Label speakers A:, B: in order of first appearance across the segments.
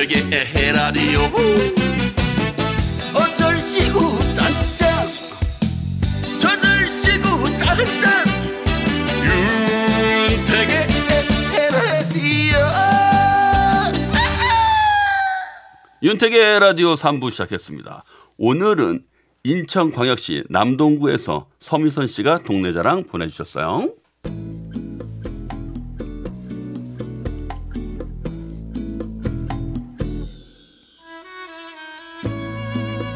A: 윤택의 에헤라디오 어쩔 시구 짠짠 저들 시구 짠짠 윤택의 에헤라디오 윤택의 라디오 3부 시작했습니다. 오늘은 인천광역시 남동구에서 서미선 씨가 동네 자랑 보내주셨어요.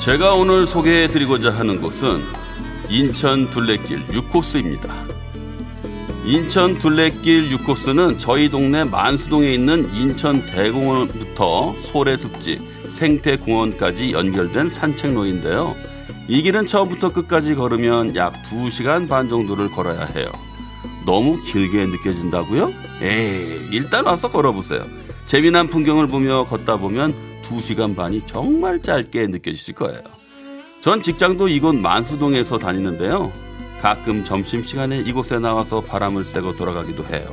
A: 제가 오늘 소개해드리고자 하는 곳은 인천 둘레길 6코스입니다. 인천 둘레길 6코스는 저희 동네 만수동에 있는 인천 대공원부터 소래습지, 생태공원까지 연결된 산책로인데요. 이 길은 처음부터 끝까지 걸으면 약 2시간 반 정도를 걸어야 해요. 너무 길게 느껴진다고요? 에이, 일단 와서 걸어보세요. 재미난 풍경을 보며 걷다 보면 2시간 반이 정말 짧게 느껴지실 거예요. 전 직장도 이곳 만수동에서 다니는데요. 가끔 점심시간에 이곳에 나와서 바람을 쐬고 돌아가기도 해요.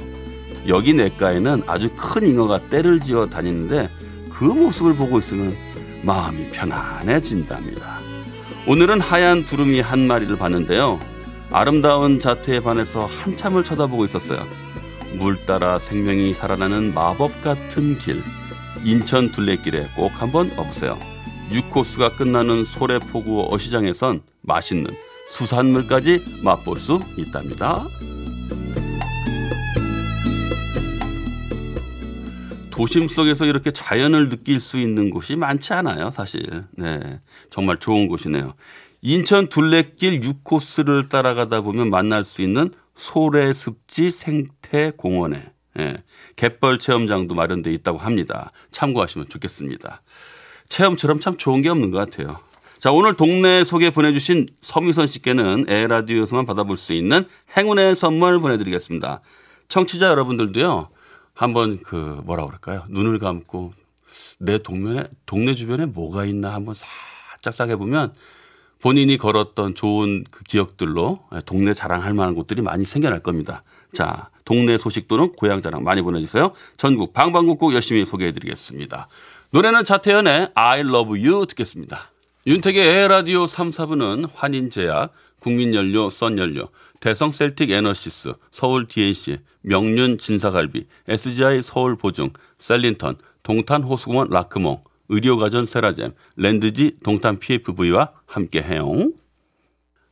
A: 여기 냇가에는 아주 큰 잉어가 떼를 지어 다니는데 그 모습을 보고 있으면 마음이 편안해진답니다. 오늘은 하얀 두루미 한 마리를 봤는데요. 아름다운 자태에 반해서 한참을 쳐다보고 있었어요. 물 따라 생명이 살아나는 마법 같은 길. 인천 둘레길에 꼭 한번 와보세요. 6코스가 끝나는 소래포구 어시장에선 맛있는 수산물까지 맛볼 수 있답니다. 도심 속에서 이렇게 자연을 느낄 수 있는 곳이 많지 않아요, 사실. 네. 정말 좋은 곳이네요. 인천 둘레길 6코스를 따라가다 보면 만날 수 있는 소래습지 생태공원에 예, 갯벌 체험장도 마련되어 있다고 합니다. 참고하시면 좋겠습니다. 체험처럼 참 좋은 게 없는 것 같아요. 자, 오늘 동네 소개 보내주신 서미선 씨께는 에라디오에서만 받아볼 수 있는 행운의 선물 보내드리겠습니다. 청취자 여러분들도요, 한번 그 뭐라 그럴까요? 눈을 감고 내 동네, 동네 주변에 뭐가 있나 한번 살짝 싹 해보면 본인이 걸었던 좋은 그 기억들로 동네 자랑할 만한 곳들이 많이 생겨날 겁니다. 자, 동네 소식 또는 고향 자랑 많이 보내주세요. 전국 방방곡곡 열심히 소개해드리겠습니다. 노래는 차태현의 I Love You 듣겠습니다. 윤택의 에라디오 3, 4부는 환인제약, 국민연료, 썬연료, 대성 셀틱 에너시스, 서울 DNC, 명륜 진사갈비, SGI 서울보증, 셀린턴, 동탄 호수공원 라크몽, 의료가전 세라젬, 랜드지 동탄 PFV와 함께해요.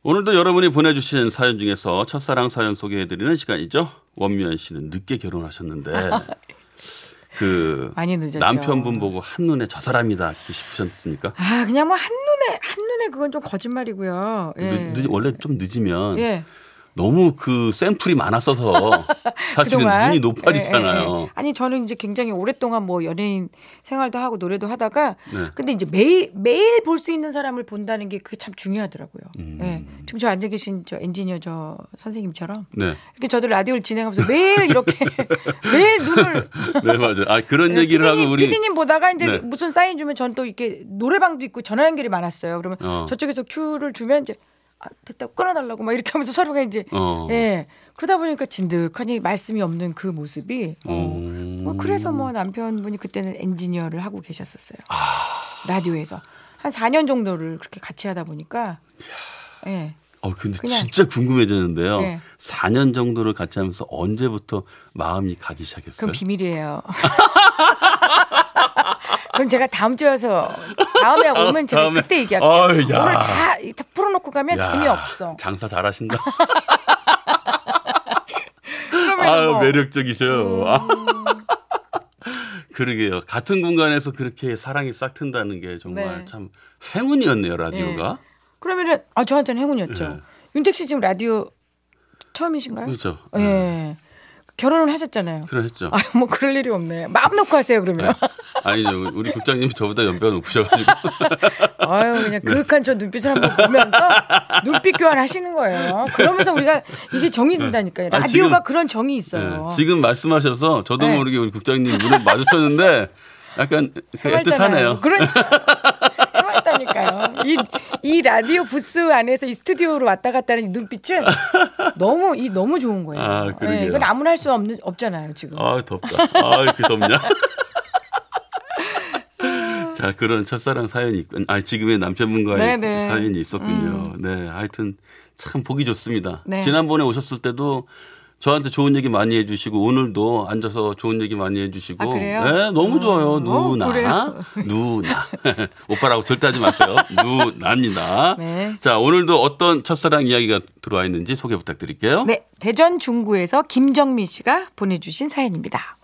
A: 오늘도 여러분이 보내주신 사연 중에서 첫사랑 사연 소개해드리는 시간이죠. 원미연 씨는 늦게 결혼하셨는데 그
B: 많이 늦었죠.
A: 남편분 보고 한 눈에 저 사람이다 싶으셨습니까?
B: 아 그냥 뭐 한 눈에 한 눈에 그건 좀 거짓말이고요. 예.
A: 늦, 늦, 원래 좀 늦으면
B: 예.
A: 너무 그 샘플이 많았어서 사실은. 눈이 높아지잖아요.
B: 예, 예, 예. 아니 저는 이제 굉장히 오랫동안 뭐 연예인 생활도 하고 노래도 하다가
A: 네.
B: 근데 이제 매일 매일 볼 수 있는 사람을 본다는 게 그게 참 중요하더라고요.
A: 음.
B: 예. 지금 저 앉아 계신 저 엔지니어 저 선생님처럼
A: 네.
B: 이렇게 저도 라디오를 진행하면서 매일 이렇게 매일 눈을
A: 네, 맞아요. 아, 그런 얘기를 하고 우리
B: 네, 피디님 보다가 이제
A: 네.
B: 무슨 사인 주면 전 또 이렇게 노래방도 있고 전화 연결이 많았어요. 그러면
A: 어.
B: 저쪽에서 큐를 주면 이제 아, 됐다 끊어달라고 막 이렇게 하면서 서로가 이제
A: 어.
B: 예 그러다 보니까 진득하니 말씀이 없는 그 모습이 어,
A: 음.
B: 뭐 그래서 뭐 남편분이 그때는 엔지니어를 하고 계셨었어요.
A: 아.
B: 라디오에서 한 4년 정도를 그렇게 같이 하다 보니까 예.
A: 어, 근데
B: 그냥-
A: 진짜 궁금해졌는데요.
B: 네.
A: 4년 정도를 같이 하면서 언제부터 마음이 가기 시작했어요?
B: 그건 비밀이에요. 그건 제가 다음 주여서 다음에 오면 제가
A: 다음에.
B: 그때 얘기할게요.
A: 야.
B: 오늘 다, 다 풀어놓고 가면
A: 야,
B: 재미없어.
A: 장사 잘하신다. 아유,
B: 뭐.
A: 매력적이셔요. 아. 그러게요. 같은 공간에서 그렇게 사랑이 싹 튼다는 게 정말
B: 네.
A: 참 행운이었네요, 라디오가.
B: 그러면은 아 저한테는 행운이었죠.
A: 네.
B: 윤택 씨 지금 라디오 처음이신가요?
A: 그렇죠.
B: 예. 결혼을 하셨잖아요.
A: 그러했죠.
B: 아유 뭐 그럴 일이 없네. 마음 놓고 하세요 그러면.
A: 아니죠. 우리 국장님이 저보다 연배가 높으셔가지고.
B: 아유
A: 네.
B: 그냥 그윽한 저 눈빛을 한번 보면서 눈빛 교환하시는 거예요. 그러면서 우리가 이게 정이 된다니까요.
A: 아니,
B: 라디오가
A: 지금-
B: 그런 정이 있어요.
A: 네, 지금 말씀하셔서 저도
B: 네.
A: 모르게 우리 국장님 눈을 마주쳤는데 약간 그 애틋하네요.
B: 그러니까. 이, 이 라디오 부스 안에서 이 스튜디오로 왔다 갔다 하는 이 눈빛은 너무, 이 너무 좋은 거예요.
A: 아, 그러게요.
B: 예, 이건 아무나 할 수 없는, 없잖아요, 지금.
A: 아 덥다. 아 이렇게 덥냐? 자 그런 첫사랑 사연이 있, 아 지금의 남편분과의
B: 네네.
A: 사연이 있었군요. 네, 하여튼 참 보기 좋습니다.
B: 네.
A: 지난번에 오셨을 때도 저한테 좋은 얘기 많이 해주시고 오늘도 앉아서 좋은 얘기 많이 해주시고
B: 아, 그래요?
A: 네, 너무 좋아요. 누나,
B: 그래요?
A: 누나, 오빠라고 절대 하지 마세요. 누나입니다.
B: 네.
A: 자 오늘도 어떤 첫사랑 이야기가 들어와 있는지 소개 부탁드릴게요.
B: 네, 대전 중구에서 김정민 씨가 보내주신 사연입니다.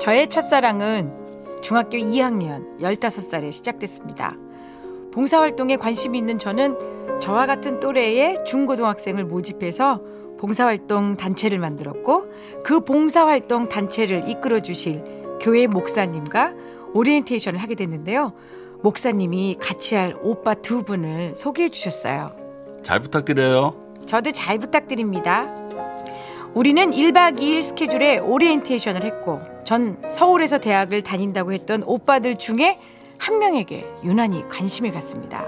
B: 저의 첫사랑은 중학교 2학년 15살에 시작됐습니다. 봉사활동에 관심이 있는 저는 저와 같은 또래의 중고등학생을 모집해서 봉사활동 단체를 만들었고 그 봉사활동 단체를 이끌어 주실 교회 목사님과 오리엔테이션을 하게 됐는데요. 목사님이 같이 할 오빠 두 분을 소개해 주셨어요.
A: 잘 부탁드려요.
B: 저도 잘 부탁드립니다. 우리는 1박 2일 스케줄에 오리엔테이션을 했고 전 서울에서 대학을 다닌다고 했던 오빠들 중에 한 명에게 유난히 관심이 갔습니다.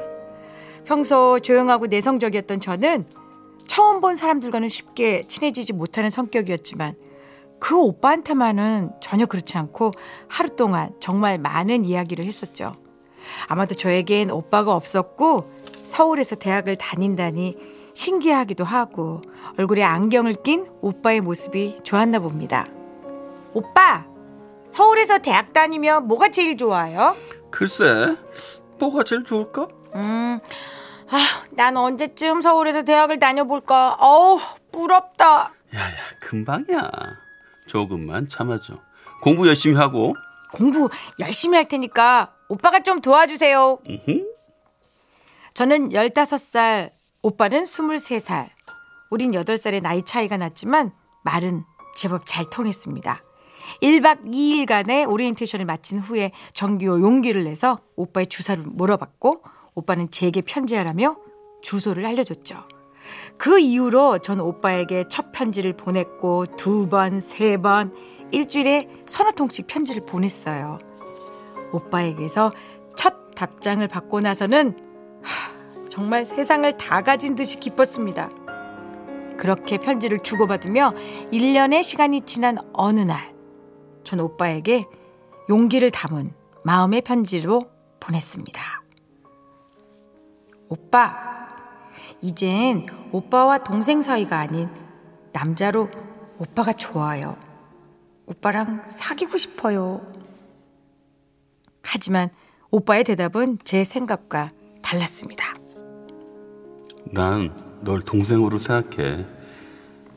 B: 평소 조용하고 내성적이었던 저는 처음 본 사람들과는 쉽게 친해지지 못하는 성격이었지만 그 오빠한테만은 전혀 그렇지 않고 하루 동안 정말 많은 이야기를 했었죠. 아마도 저에겐 오빠가 없었고 서울에서 대학을 다닌다니 신기하기도 하고 얼굴에 안경을 낀 오빠의 모습이 좋았나 봅니다. 오빠, 서울에서 대학 다니면 뭐가 제일 좋아요?
A: 글쎄, 뭐가 제일 좋을까?
B: 음, 아, 난 언제쯤 서울에서 대학을 다녀볼까? 어우, 부럽다.
A: 야야, 금방이야. 조금만 참아줘. 공부 열심히 하고.
B: 공부 열심히 할 테니까 오빠가 좀 도와주세요.
A: 으흠.
B: 저는 15살, 오빠는 23살. 우린 8살의 나이 차이가 났지만 말은 제법 잘 통했습니다. 1박 2일간의 오리엔테이션을 마친 후에 정기호 용기를 내서 오빠의 주사를 물어봤고 오빠는 제게 편지하라며 주소를 알려줬죠. 그 이후로 전 오빠에게 첫 편지를 보냈고 두 번, 세 번, 일주일에 서너 통씩 편지를 보냈어요. 오빠에게서 첫 답장을 받고 나서는 하, 정말 세상을 다 가진 듯이 기뻤습니다. 그렇게 편지를 주고받으며 1년의 시간이 지난 어느 날, 전 오빠에게 용기를 담은 마음의 편지로 보냈습니다. 오빠, 이젠 오빠와 동생 사이가 아닌 남자로 오빠가 좋아요. 오빠랑 사귀고 싶어요. 하지만 오빠의 대답은 제 생각과 달랐습니다.
A: 난 널 동생으로 생각해.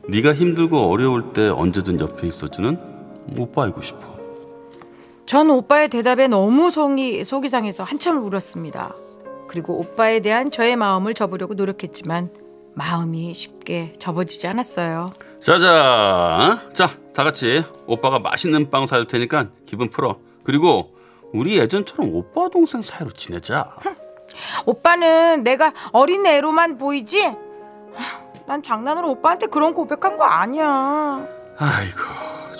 A: 네가 힘들고 어려울 때 언제든 옆에 있어주는 오빠이고 싶어.
B: 전 오빠의 대답에 너무 속이, 속이 상해서 한참을 울었습니다. 그리고 오빠에 대한 저의 마음을 접으려고 노력했지만 마음이 쉽게 접어지지 않았어요.
A: 자자, 자, 다 같이 오빠가 맛있는 빵 사줄 테니까 기분 풀어. 그리고 우리 예전처럼 오빠 동생 사이로 지내자.
B: 오빠는 내가 어린 애로만 보이지? 난 장난으로 오빠한테 그런 고백한 거 아니야.
A: 아이고,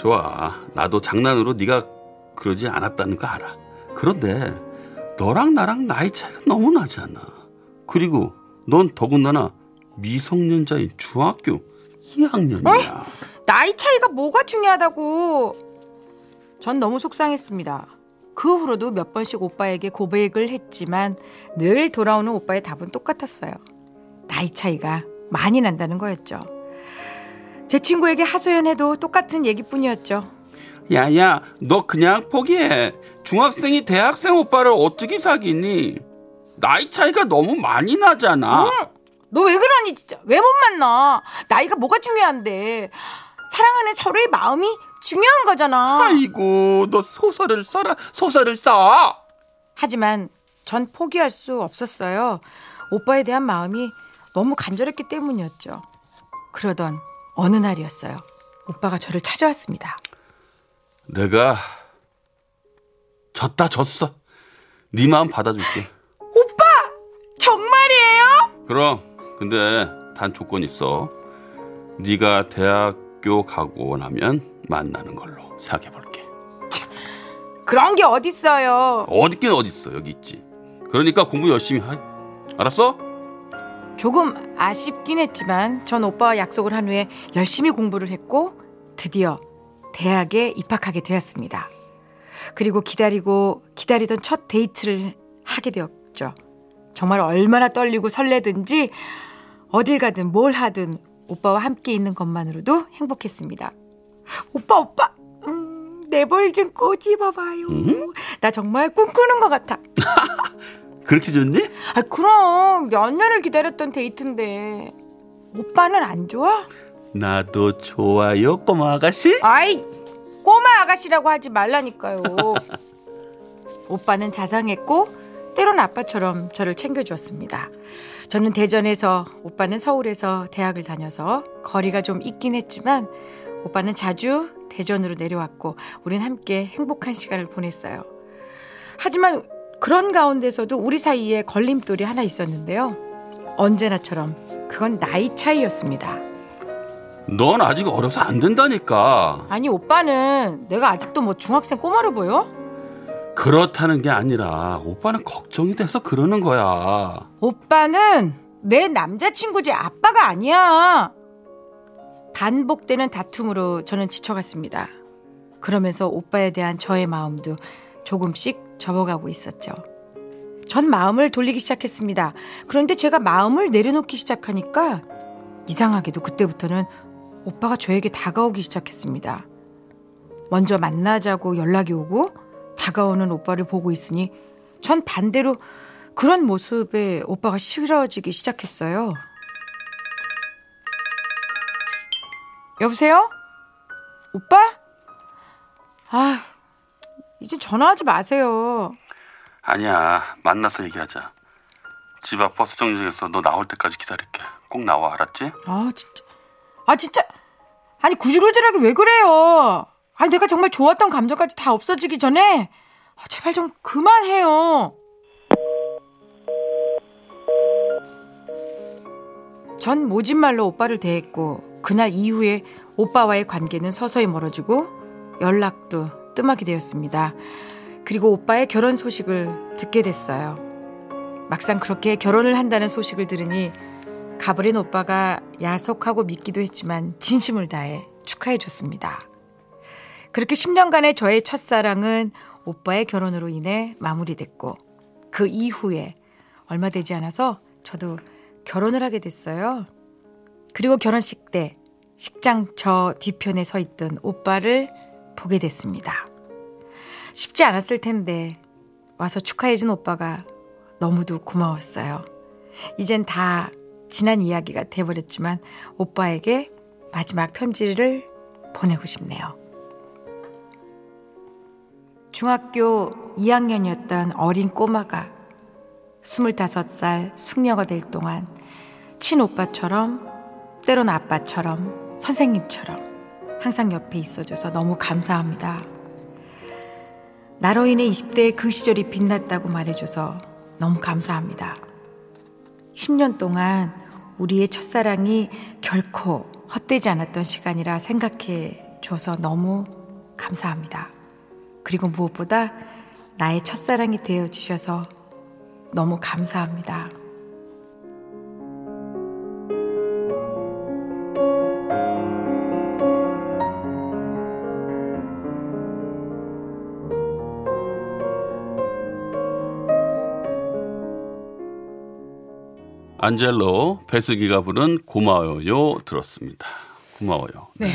A: 좋아. 나도 장난으로 네가 그러지 않았다는 거 알아. 그런데 너랑 나랑 나이 차이가 너무 나잖아. 그리고 넌 더군다나 미성년자인 중학교 2학년이야.
B: 나이 차이가 뭐가 중요하다고. 전 너무 속상했습니다. 그 후로도 몇 번씩 오빠에게 고백을 했지만 늘 돌아오는 오빠의 답은 똑같았어요. 나이 차이가 많이 난다는 거였죠. 제 친구에게 하소연해도 똑같은 얘기뿐이었죠.
A: 야야, 너 그냥 포기해. 중학생이 대학생 오빠를 어떻게 사귀니? 나이 차이가 너무 많이 나잖아.
B: 너왜 그러니 진짜 왜 못 만나? 나이가 뭐가 중요한데 사랑하는 서로의 마음이 중요한 거잖아.
A: 아이고, 너 소설을 써라, 소설을 써.
B: 하지만 전 포기할 수 없었어요. 오빠에 대한 마음이 너무 간절했기 때문이었죠. 그러던 어느 날이었어요. 오빠가 저를 찾아왔습니다.
A: 내가 졌다 졌어. 네 마음 받아줄게.
B: 정말이에요?
A: 그럼 근데 단 조건 있어. 네가 대학 중학교 가고 나면 만나는 걸로 생각해 볼게.
B: 그런 게 어딨어요.
A: 어딨긴 어딨어 여기 있지. 그러니까 공부 열심히 하. 알았어?
B: 조금 아쉽긴 했지만 전 오빠와 약속을 한 후에 열심히 공부를 했고 드디어 대학에 입학하게 되었습니다. 그리고 기다리고 기다리던 첫 데이트를 하게 되었죠. 정말 얼마나 떨리고 설레든지 어딜 가든 뭘 하든 오빠와 함께 있는 것만으로도 행복했습니다. 오빠 오빠 음, 내볼좀 꼬집어봐요.
A: 음?
B: 나 정말 꿈꾸는 것 같아.
A: 그렇게 좋니?
B: 아 그럼 몇 년을 기다렸던 데이트인데 오빠는 안 좋아?
A: 나도 좋아요 꼬마 아가씨.
B: 아이 꼬마 아가씨라고 하지 말라니까요. 오빠는 자상했고 때론 아빠처럼 저를 챙겨주었습니다. 저는 대전에서 오빠는 서울에서 대학을 다녀서 거리가 좀 있긴 했지만 오빠는 자주 대전으로 내려왔고 우린 함께 행복한 시간을 보냈어요. 하지만 그런 가운데서도 우리 사이에 걸림돌이 하나 있었는데요. 언제나처럼 그건 나이 차이였습니다.
A: 넌 아직 어려서 안 된다니까.
B: 아니 오빠는 내가 아직도 뭐 중학생 꼬마로 보여?
A: 그렇다는 게 아니라 오빠는 걱정이 돼서 그러는 거야.
B: 오빠는 내 남자친구지 아빠가 아니야. 반복되는 다툼으로 저는 지쳐갔습니다. 그러면서 오빠에 대한 저의 마음도 조금씩 접어가고 있었죠. 전 마음을 돌리기 시작했습니다. 그런데 제가 마음을 내려놓기 시작하니까 이상하게도 그때부터는 오빠가 저에게 다가오기 시작했습니다. 먼저 만나자고 연락이 오고 다가오는 오빠를 보고 있으니 전 반대로 그런 모습에 오빠가 싫어지기 시작했어요. 여보세요? 오빠? 아, 이제 전화하지 마세요.
A: 아니야 만나서 얘기하자. 집 앞 버스 정류장에서 너 나올 때까지 기다릴게. 꼭 나와 알았지?
B: 아, 진짜. 아, 진짜. 아니, 구질구질하게 왜 그래요? 아니, 내가 정말 좋았던 감정까지 다 없어지기 전에 아, 제발 좀 그만해요. 전 모진말로 오빠를 대했고 그날 이후에 오빠와의 관계는 서서히 멀어지고 연락도 뜸하게 되었습니다. 그리고 오빠의 결혼 소식을 듣게 됐어요. 막상 그렇게 결혼을 한다는 소식을 들으니 가버린 오빠가 야속하고 믿기도 했지만 진심을 다해 축하해 줬습니다. 그렇게 10년간의 저의 첫사랑은 오빠의 결혼으로 인해 마무리됐고 그 이후에 얼마 되지 않아서 저도 결혼을 하게 됐어요. 그리고 결혼식 때 식장 저 뒤편에 서 있던 오빠를 보게 됐습니다. 쉽지 않았을 텐데 와서 축하해준 오빠가 너무도 고마웠어요. 이젠 다 지난 이야기가 돼버렸지만 오빠에게 마지막 편지를 보내고 싶네요. 중학교 2학년이었던 어린 꼬마가 25살 숙녀가 될 동안 친오빠처럼 때론 아빠처럼 선생님처럼 항상 옆에 있어줘서 너무 감사합니다. 나로 인해 20대의 그 시절이 빛났다고 말해줘서 너무 감사합니다. 10년 동안 우리의 첫사랑이 결코 헛되지 않았던 시간이라 생각해 줘서 너무 감사합니다. 그리고 무엇보다 나의 첫사랑이 되어 주셔서 너무 감사합니다.
A: 안젤로 배슬기가 부른 고마워요 들었습니다. 고마워요.
B: 네.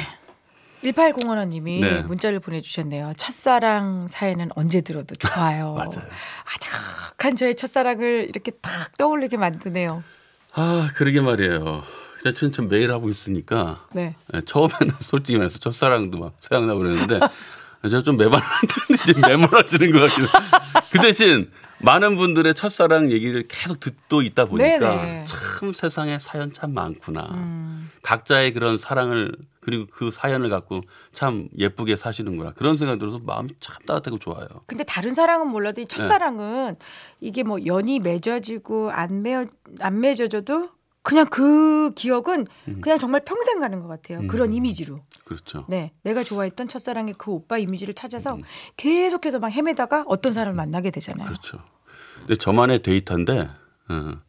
B: 1805원님이
A: 네.
B: 문자를 보내주셨네요. 첫사랑 사연은 언제 들어도 좋아요.
A: 맞아요.
B: 아득한 저의 첫사랑을 이렇게 딱 떠올리게 만드네요.
A: 아 그러게 말이에요. 진짜 저는 좀 매일 하고 있으니까
B: 네.
A: 네, 처음에는 솔직히 말해서 첫사랑도 막 생각나고 그랬는데 제가 좀 매발랐는데 이제 메모라지는 것 같기도. 그 대신 많은 분들의 첫사랑 얘기를 계속 듣고 있다 보니까
B: 네네.
A: 참 세상에 사연 참 많구나.
B: 음.
A: 각자의 그런 사랑을 그리고 그 사연을 갖고 참 예쁘게 사시는구나. 그런 생각이 들어서 마음이 참 따뜻하고 좋아요.
B: 근데 다른 사랑은 몰라도 이 첫사랑은 이게 뭐 연이 맺어지고 안 맺어 안 맺어져도 그냥 그 기억은 그냥 정말 평생 가는 것 같아요. 그런 이미지로.
A: 그렇죠.
B: 네, 내가 좋아했던 첫사랑의 그 오빠 이미지를 찾아서 계속해서 막 헤매다가 어떤 사람을 만나게 되잖아요.
A: 그렇죠. 근데 저만의 데이터인데 어,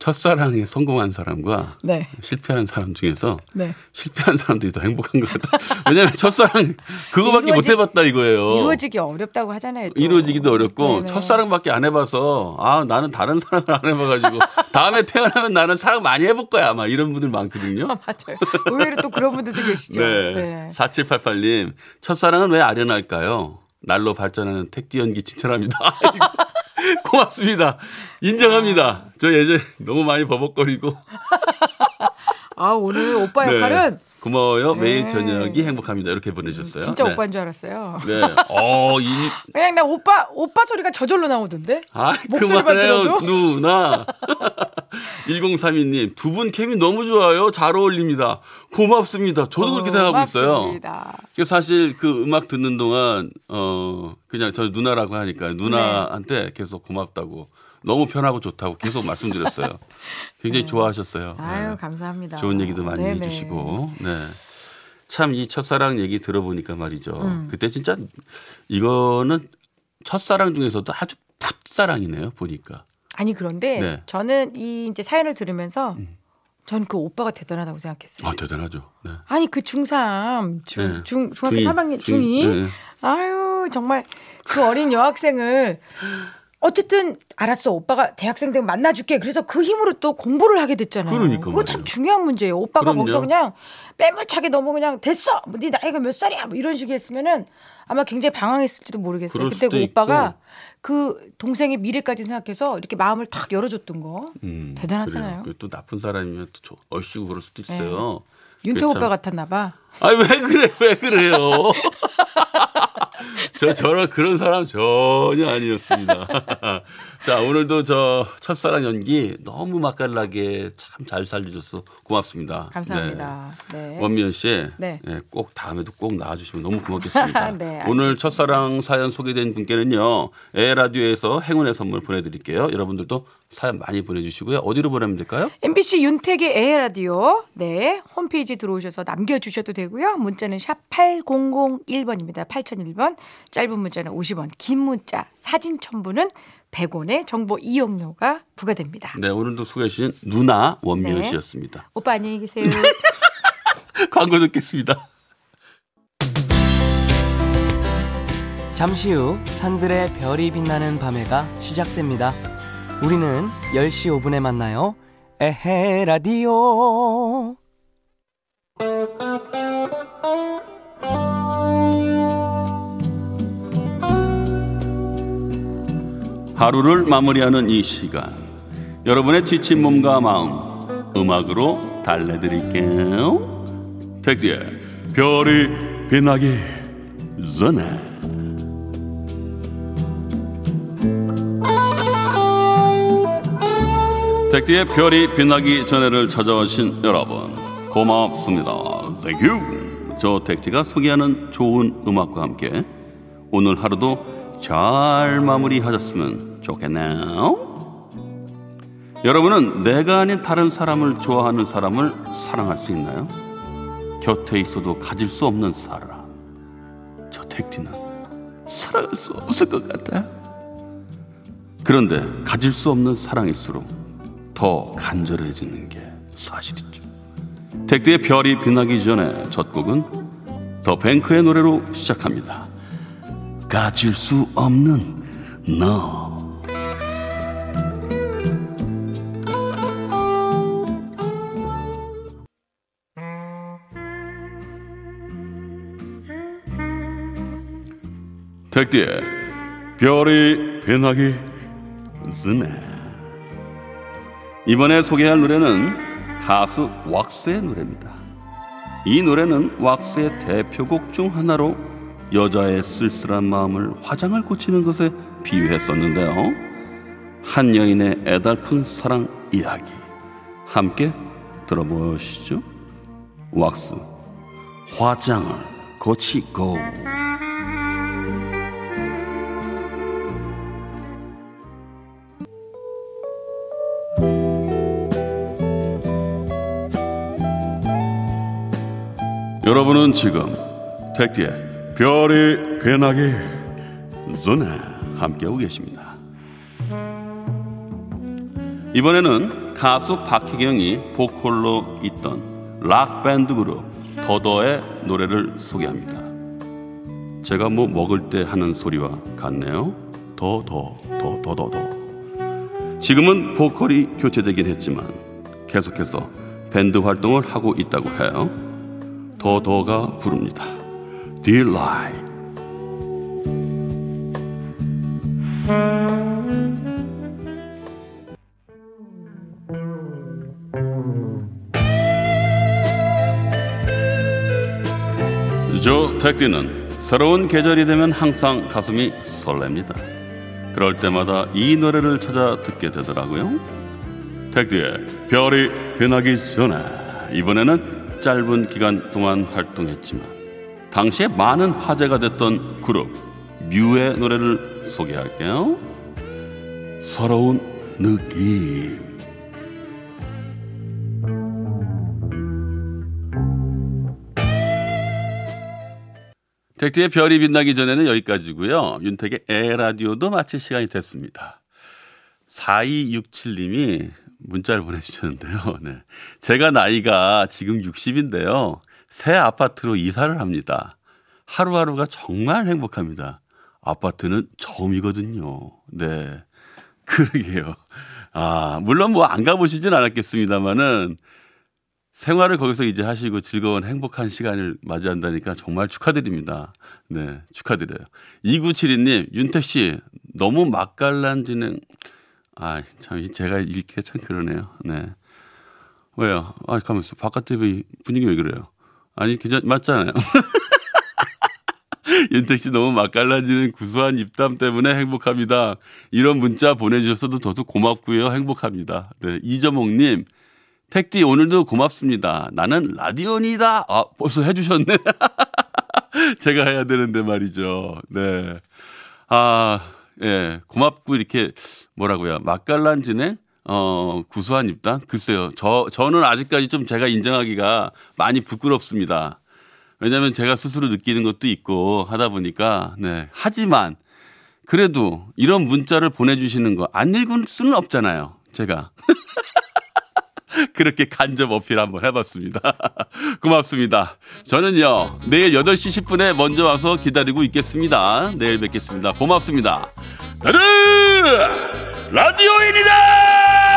A: 첫사랑에 성공한 사람과
B: 네.
A: 실패한 사람 중에서
B: 네.
A: 실패한 사람들이 더 행복한 것 같다. 왜냐하면 첫사랑 그거밖에 못
B: 이루어지-
A: 해봤다 이거예요.
B: 이루어지기 어렵다고 하잖아요. 또.
A: 이루어지기도 어렵고
B: 네네.
A: 첫사랑밖에 안 해봐서 아 나는 다른 사랑을 안 해봐가지고 다음에 태어나면 나는 사랑 많이 해볼 거야 아마 이런 분들 많거든요.
B: 맞아요. 의외로 또 그런 분들도 계시죠.
A: 네.
B: 네.
A: 4788님 첫사랑은 왜 아련할까요? 날로 발전하는 택지 연기 칭찬합니다. 아이고, 고맙습니다. 인정합니다. 저 예전에 너무 많이 버벅거리고
B: 아 오늘 오빠
A: 네.
B: 역할은
A: 고마워요. 매일
B: 네.
A: 저녁이 행복합니다. 이렇게 보내주셨어요.
B: 진짜
A: 네.
B: 오빠인 줄 알았어요.
A: 네. 어, 이,
B: 그냥 나 오빠 오빠 소리가 저절로 나오던데.
A: 아,
B: 목소리만
A: 그만해요,
B: 들어도?
A: 누나. 1032님, 두 분 케미 너무 좋아요. 잘 어울립니다. 고맙습니다. 저도 그렇게 생각하고 있어요.
B: 고맙습니다.
A: 그래서 사실 그 음악 듣는 동안, 어, 그냥 저 누나라고 하니까 누나한테 계속 고맙다고 너무 편하고 좋다고 계속 말씀드렸어요. 굉장히 좋아하셨어요.
B: 네. 아유
A: 네.
B: 감사합니다.
A: 좋은 얘기도 많이
B: 네네.
A: 해주시고, 네. 참 이 첫사랑 얘기 들어보니까 말이죠.
B: 음.
A: 그때 진짜 이거는 첫사랑 중에서도 아주 풋사랑이네요. 보니까.
B: 아니 그런데
A: 네. 음.
B: 저는 이 이제 사연을 들으면서 전그 오빠가 대단하다고 생각했어요.
A: 아 대단하죠. 네.
B: 아니 그 중3 중,
A: 네.
B: 중 중학교
A: 중이,
B: 3학년
A: 중,
B: 중2
A: 네.
B: 아유 정말 그 어린 여학생을 어쨌든 알았어 오빠가 대학생 되면 만나줄게 그래서 그 힘으로 또 공부를 하게 됐잖아요.
A: 그러니까
B: 그거 참. 중요한 문제예요. 오빠가
A: 그럼요.
B: 거기서 그냥 빼물차게 너무 그냥 됐어. 뭐 네 나이가 몇 살이야? 뭐 이런 식이 했으면은 아마 굉장히 방황했을지도 모르겠어요. 그때 그 오빠가
A: 있고.
B: 그 동생의 미래까지 생각해서 이렇게 마음을 탁 열어줬던 거
A: 음,
B: 대단하잖아요.
A: 또 나쁜 사람이면 또 저- 얼씨구 그럴 수도 있어요.
B: 윤택
A: 그게
B: 오빠
A: 참-
B: 같았나 봐.
A: 아니 왜 그래 왜 그래요? 저 저런 그런 사람 전혀 아니었습니다. 자 오늘도 저 첫사랑 연기 너무 맛깔나게 참 잘 살려줘서 고맙습니다.
B: 감사합니다. 네.
A: 네. 원미연 씨,
B: 네.
A: 예, 꼭 다음에도 꼭 나와주시면 너무 고맙겠습니다.
B: 네,
A: 오늘 첫사랑 사연 소개된 분께는요, 에라디오에서 행운의 선물 보내드릴게요. 여러분들도 사연 많이 보내주시고요. 어디로 보내면 될까요?
B: MBC 윤택의 에라디오 네 홈페이지 들어오셔서 남겨주셔도 되고요. 문자는 샵 8001번입니다. 8001번 짧은 문자는 50원 긴 문자 사진 첨부는 100원의 정보 이용료가 부과됩니다.
A: 네, 오늘도 수고해주신 누나 원미연
B: 네.
A: 씨였습니다.
B: 오빠 안녕히 계세요.
A: 광고 듣겠습니다.
C: 잠시 후 산들의 별이 빛나는 밤에가 시작됩니다. 우리는 10시 5분에 만나요. 에헤 라디오.
A: 하루를 마무리하는 이 시간. 여러분의 지친 몸과 마음, 음악으로 달래드릴게요. 택디의 별이 빛나기 전에. 택디의 별이 빛나기 전에를 찾아오신 여러분, 고맙습니다. You. 저 택디가 소개하는 좋은 음악과 함께 오늘 하루도 잘 마무리하셨으면 좋겠네요. 여러분은 내가 아닌 다른 사람을 좋아하는 사람을 사랑할 수 있나요? 곁에 있어도 가질 수 없는 사람. 저 택디는 사랑할 수 없을 것 같아요. 그런데 가질 수 없는 사랑일수록 더 간절해지는 게 사실이죠. 택디의 별이 빛나기 전에 첫 곡은 더 뱅크의 노래로 시작합니다. 가질 수 없는 너. 택디의 별이 빛나기 전에 이번에 소개할 노래는 가수 왁스의 노래입니다. 이 노래는 왁스의 대표곡 중 하나로 여자의 쓸쓸한 마음을 화장을 고치는 것에 비유했었는데요. 한 여인의 애달픈 사랑 이야기 함께 들어보시죠. 왁스 화장을 고치고 여러분은 지금 택디의 별이 변하기 전에 함께하고 계십니다. 이번에는 가수 박혜경이 보컬로 있던 락밴드 그룹 더더의 노래를 소개합니다. 제가 뭐 먹을 때 하는 소리와 같네요. 더, 더, 더, 더, 더, 더. 지금은 보컬이 교체되긴 했지만 계속해서 밴드 활동을 하고 있다고 해요. 더, 더가 부릅니다. Delight. 저 택디는 새로운 계절이 되면 항상 가슴이 설렙니다. 그럴 때마다 이 노래를 찾아 듣게 되더라고요. 택디의 별이 변하기 전에 이번에는 짧은 기간 동안 활동했지만 당시에 많은 화제가 됐던 그룹 뮤의 노래를 소개할게요. 서러운 느낌. 택티의 별이 빛나기 전에는 여기까지고요. 윤택의 에라디오도 마칠 시간이 됐습니다. 4267님이 문자를 보내주셨는데요. 네. 제가 나이가 지금 60인데요. 새 아파트로 이사를 합니다. 하루하루가 정말 행복합니다. 아파트는 처음이거든요. 네. 그러게요. 아, 물론 뭐 안 가보시진 않았겠습니다만은 생활을 거기서 이제 하시고 즐거운 행복한 시간을 맞이한다니까 정말 축하드립니다. 네, 축하드려요. 2972님, 윤택 씨, 너무 맛깔난 진행. 아, 참, 제가 읽기가 참 그러네요. 네. 왜요? 아, 가만있어. 바깥에 분위기 왜 그래요? 아니, 괜찮, 맞잖아요. 윤택 씨 너무 맛깔나지는 구수한 입담 때문에 행복합니다. 이런 문자 보내주셔서도 저도 고맙고요. 행복합니다. 네. 이저목님, 택디 오늘도 고맙습니다. 나는 라디오니다. 아, 벌써 해주셨네. 제가 해야 되는데 말이죠. 네. 아, 예. 고맙고 이렇게 뭐라고요. 맛깔난 진행? 어, 구수한 입단? 글쎄요. 저, 저는 아직까지 좀 제가 인정하기가 많이 부끄럽습니다. 왜냐면 제가 스스로 느끼는 것도 있고 하다 보니까, 네. 하지만, 그래도 이런 문자를 보내주시는 거 안 읽을 수는 없잖아요. 제가. 그렇게 간접 어필 한번 해봤습니다. 고맙습니다. 저는요, 내일 8시 10분에 먼저 와서 기다리고 있겠습니다. 내일 뵙겠습니다. 고맙습니다. 나는 라디오인이다!